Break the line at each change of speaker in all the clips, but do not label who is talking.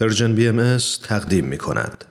پرژن بی ام تقدیم می کند.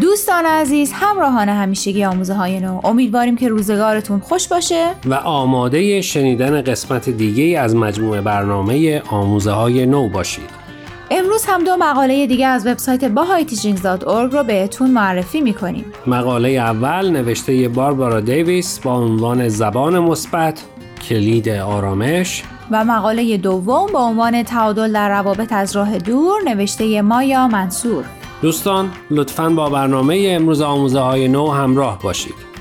دوستان عزیز همراهان همیشگی آموزه های نو امیدواریم که روزگارتون خوش باشه
و آماده شنیدن قسمت دیگه از مجموعه برنامه آموزه های نو باشید
امروز هم دو مقاله دیگه از وبسایت bahayteachings.org رو بهتون معرفی می‌کنیم.
مقاله اول نوشته باربارا دیویس با عنوان زبان مثبت کلید آرامش
و مقاله دوم با عنوان تعادل در روابط از راه دور نوشته مایا منصور.
دوستان لطفاً با برنامه امروز آموزه های نو همراه باشید.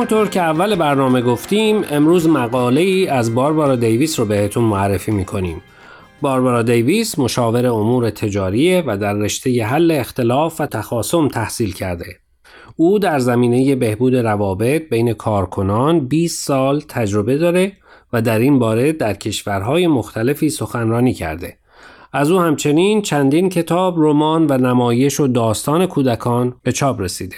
همونطور که اول برنامه گفتیم امروز مقاله ای از باربارا دیویس رو بهتون معرفی می‌کنیم. باربارا دیویس مشاور امور تجاریه و در رشته حل اختلاف و تخاصم تحصیل کرده. او در زمینه بهبود روابط بین کارکنان 20 سال تجربه داره و در این باره در کشورهای مختلفی سخنرانی کرده. از او همچنین چندین کتاب، رمان و نمایش و داستان کودکان به چاپ رسیده.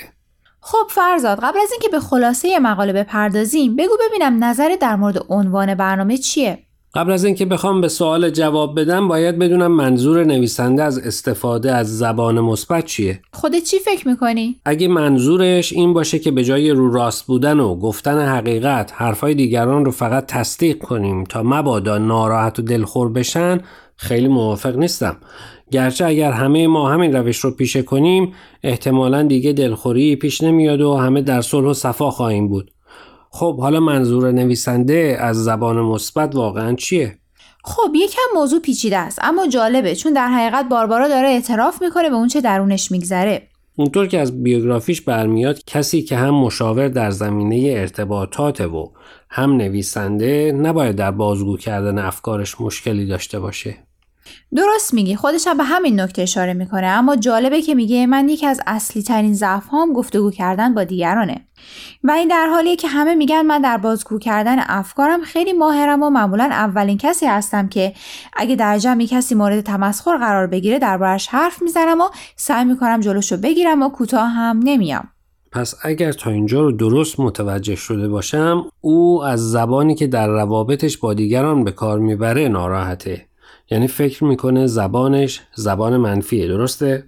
خب فرزاد قبل از اینکه به خلاصه مقاله بپردازیم بگو ببینم نظر در مورد عنوان برنامه چیه؟
قبل از اینکه بخوام به سوال جواب بدم باید بدونم منظور نویسنده از استفاده از زبان مثبت چیه؟
خودت چی فکر می‌کنی؟
اگه منظورش این باشه که به جای رو راست بودن و گفتن حقیقت حرفای دیگران رو فقط تصدیق کنیم تا مبادا ناراحت و دلخور بشن خیلی موافق نیستم. گرچه اگر همه ما همین روش رو پیشه کنیم احتمالا دیگه دلخوری پیش نمیاد و همه در صلح و صفا خواهیم بود. خب حالا منظور نویسنده از زبان مثبت واقعا چیه؟
خب یکم موضوع پیچیده است اما جالبه چون در حقیقت باربارا داره اعتراف می‌کنه به اونچه درونش میگذره.
اونطور که از بیوگرافیش برمیاد کسی که هم مشاور در زمینه ارتباطات و هم نویسنده نباید در بازگو کردن افکارش مشکلی داشته باشه.
درست میگی خودش هم به همین نکته اشاره می‌کنه اما جالبه که میگه من یکی از اصلی ترین ضعف هم گفتگو کردن با دیگرانه. و این در حالیه که همه میگن من در بازگو کردن افکارم خیلی ماهرم و معمولا اولین کسی هستم که اگه در جمعی کسی مورد تمسخر قرار بگیره دربارش حرف می‌زنم و سعی می‌کنم جلوشو بگیرم و کوتاه هم نمیام.
پس اگر تا اینجا رو درست متوجه شده باشم او از زبانی که در روابطش با دیگران به کار می‌بره ناراحته. یعنی فکر می‌کنه زبانش زبان منفیه درسته؟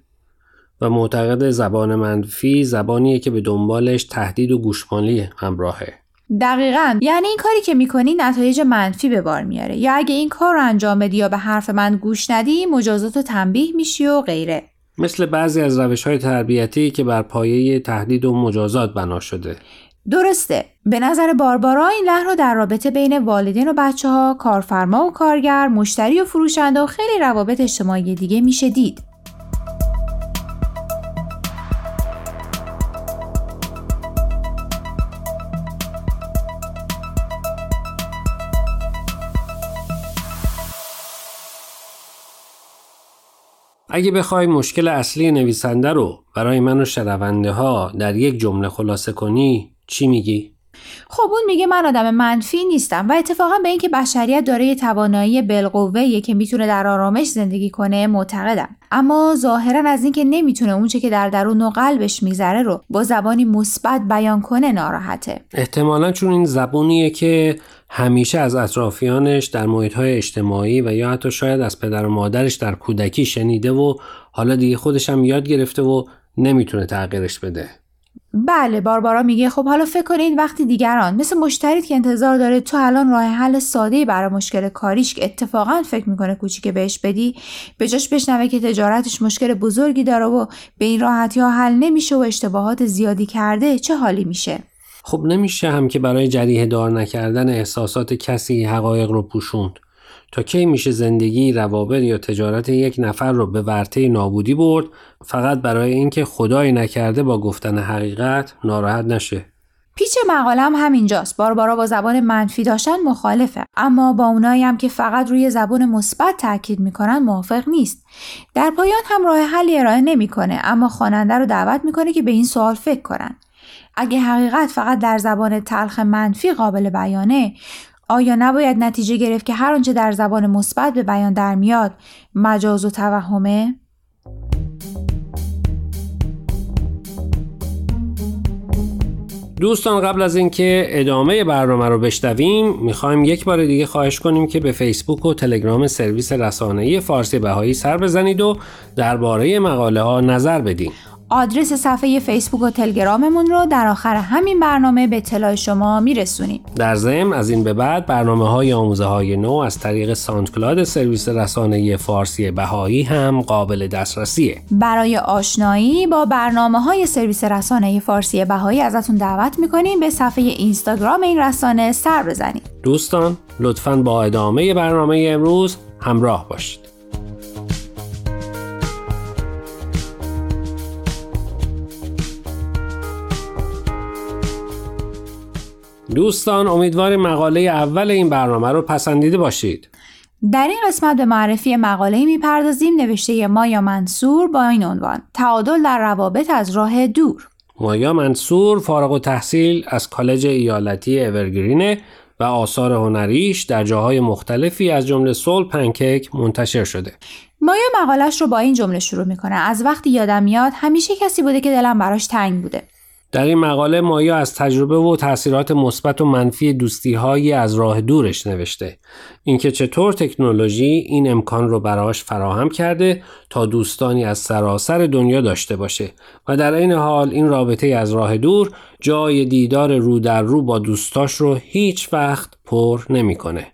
و معتقد زبان منفی زبانیه که به دنبالش تهدید و گوشمالی همراهه.
دقیقا. یعنی این کاری که می‌کنی نتایج منفی به بار میاره. یا اگه این کار رو انجام بدی یا به حرف من گوش ندی مجازات و تنبیه میشی و غیره.
مثل بعضی از روش های تربیتی که بر پایه تهدید و مجازات بنا شده.
درسته. به نظر باربارا این لحن رو در رابطه بین والدین و بچه ها کارفرما و کارگر مشتری و فروشنده و خیلی روابط اجتماعی دیگه میشه دید.
اگه بخوای مشکل اصلی نویسنده رو برای من و شنونده ها در یک جمله خلاصه کنی چی میگی؟
خب اون میگه من آدم منفی نیستم و اتفاقا به اینکه بشریت داره یه توانایی بالقوه که می‌تونه در آرامش زندگی کنه معتقدم. اما ظاهرا از اینکه نمی‌تونه اونچه که در درون و قلبش میگذره رو با زبانی مثبت بیان کنه ناراحته.
احتمالا چون این زبونیه که همیشه از اطرافیانش در محیط های اجتماعی و یا حتی شاید از پدر و مادرش در کودکی شنیده و حالا دیگه خودش هم یاد گرفته و نمی‌تونه تغییرش بده.
بله باربارا میگه خب حالا فکر کنید وقتی دیگران مثل مشتریت که انتظار داره تو الان راه حل ساده برای مشکل کاریش که اتفاقا فکر می‌کنه کوچیک بهش بدی به جاش بشنوه که تجارتش مشکل بزرگی داره و به این راحتی ها حل نمیشه و اشتباهات زیادی کرده چه حالی میشه؟
خب نمیشه هم که برای جریه دار نکردن احساسات کسی حقایق رو پوشوند. تا کی میشه زندگی روابط یا تجارت یک نفر رو به ورطه نابودی برد فقط برای اینکه خدایی نکرده با گفتن حقیقت ناراحت نشه.
پیچ مقالم همینجاست. باربارا با زبان منفی داشتن مخالفه. اما با اونایی هم که فقط روی زبان مثبت تاکید می‌کنن موافق نیست. در پایان هم راه حلی ارائه نمی‌کنه اما خواننده رو دعوت می‌کنه که به این سوال فکر کنن. اگه حقیقت فقط در زبان تلخ منفی قابل بیانه آیا نباید نتیجه گرفت که هر آنچه در زبان مثبت به بیان در میاد مجاز و توهمه؟
دوستان قبل از اینکه ادامه برنامه رو بشنویم می‌خوایم یک بار دیگه خواهش کنیم که به فیسبوک و تلگرام سرویس رسانه‌ای فارسی بهایی سر بزنید و درباره مقاله ها نظر بدین.
آدرس صفحه فیسبوک و تلگراممون رو در آخر همین برنامه به اطلاع شما میرسونیم.
در ضمن از این به بعد برنامه های آموزه های نو از طریق ساندکلاد سرویس رسانه فارسی بهایی هم قابل دسترسیه.
برای آشنایی با برنامه های سرویس رسانه فارسی بهایی ازتون دعوت می‌کنیم به صفحه اینستاگرام این رسانه سر بزنید.
دوستان لطفا با ادامه برنامه امروز همراه باشید. دوستان امیدواریم مقاله اول این برنامه رو پسندیده باشید.
در این قسمت به معرفی مقاله می‌پردازیم نوشته مایا منصور با این عنوان تعادل در روابط از راه دور
مایا منصور فارغ و تحصیل از کالج ایالتی اورگرینه و آثار هنریش در جاهای مختلفی از جمله سول پنکیک منتشر شده.
مایا مقالش رو با این جمله شروع می‌کنه از وقتی یادم میاد همیشه کسی بوده که دلم براش تنگ بوده.
در این مقاله مایا از تجربه و تاثیرات مثبت و منفی دوستی هایی از راه دورش نوشته اینکه چطور تکنولوژی این امکان رو براش فراهم کرده تا دوستانی از سراسر دنیا داشته باشه و در این حال این رابطه از راه دور جای دیدار رو در رو با دوستاش رو هیچ وقت پر نمی‌کنه.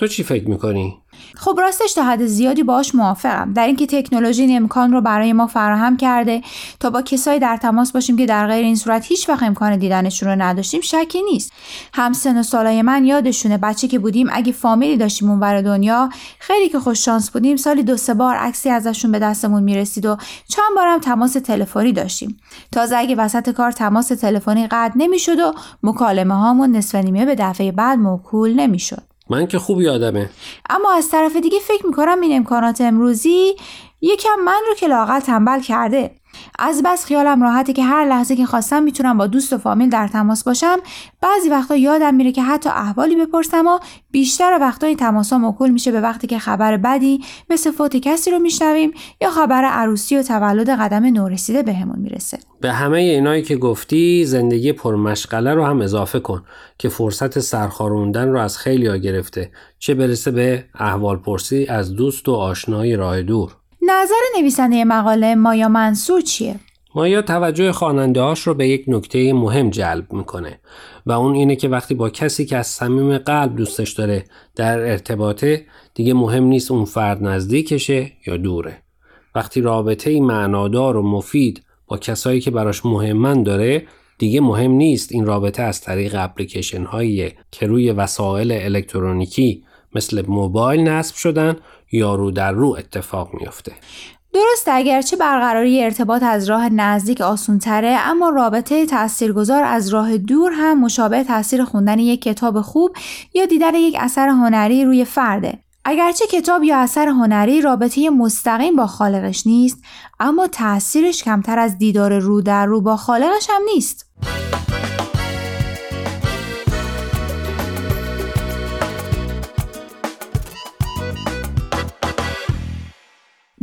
تو چی فکر می‌کنی؟
خب راستش تا حد زیادی باش موافقم. در اینکه تکنولوژی این امکان رو برای ما فراهم کرده تا با کسایی در تماس باشیم که در غیر این صورت هیچ وقت امکان دیدنشون رو نداشتیم شکی نیست. هم سن و سالای من یادشونه بچه که بودیم اگه فامیلی داشتیم اونور دنیا خیلی که خوش شانس بودیم سالی دو سه بار عکسی ازشون به دستمون می‌رسید و چند بارم تماس تلفنی داشتیم. تازه اگه وسط کار تماس تلفنی قطع نمی‌شد و مکالمه هامون نصف نیمه به دفعه بعد موکول نمی‌شد.
من که خوب یادمه
اما از طرف دیگه فکر می‌کنم این امکانات امروزی یکم من رو که لاقل تنبل کرده. از بس خیالم راحته که هر لحظه که خواستم می‌تونم با دوست و فامیل در تماس باشم. بعضی وقتا یادم میره که حتی احوالی بپرسم و بیشتر وقتا این تماسا موکول میشه به وقتی که خبر بدی مثل فوت کسی رو میشنویم یا خبر عروسی و تولد قدم نورسیده بهمون می‌رسه.
به همه اینایی که گفتی زندگی پرمشغله رو هم اضافه کن که فرصت سرخاروندن رو از خیلی ها گرفته چه برسه به احوال پرسی از دوست و آشنای راه دور.
نظر نویسنده مقاله مایا منصور چیه؟
مایا توجه خواننده رو به یک نکته مهم جلب می‌کنه و اون اینه که وقتی با کسی که از صمیم قلب دوستش داره در ارتباطه دیگه مهم نیست اون فرد نزدیکشه یا دوره وقتی رابطه معنادار و مفید با کسایی که براش مهمن داره دیگه مهم نیست این رابطه از طریق اپلیکیشن هایی که روی وسایل الکترونیکی مثل موبایل نصب شدن یا رو در رو اتفاق میافته.
درست اگرچه برقراری ارتباط از راه نزدیک آسونتره اما رابطه تاثیرگذار از راه دور هم مشابه تاثیر خوندن یک کتاب خوب یا دیدن یک اثر هنری روی فرده. اگرچه کتاب یا اثر هنری رابطه مستقیم با خالقش نیست اما تاثیرش کمتر از دیدار رو در رو با خالقش هم نیست.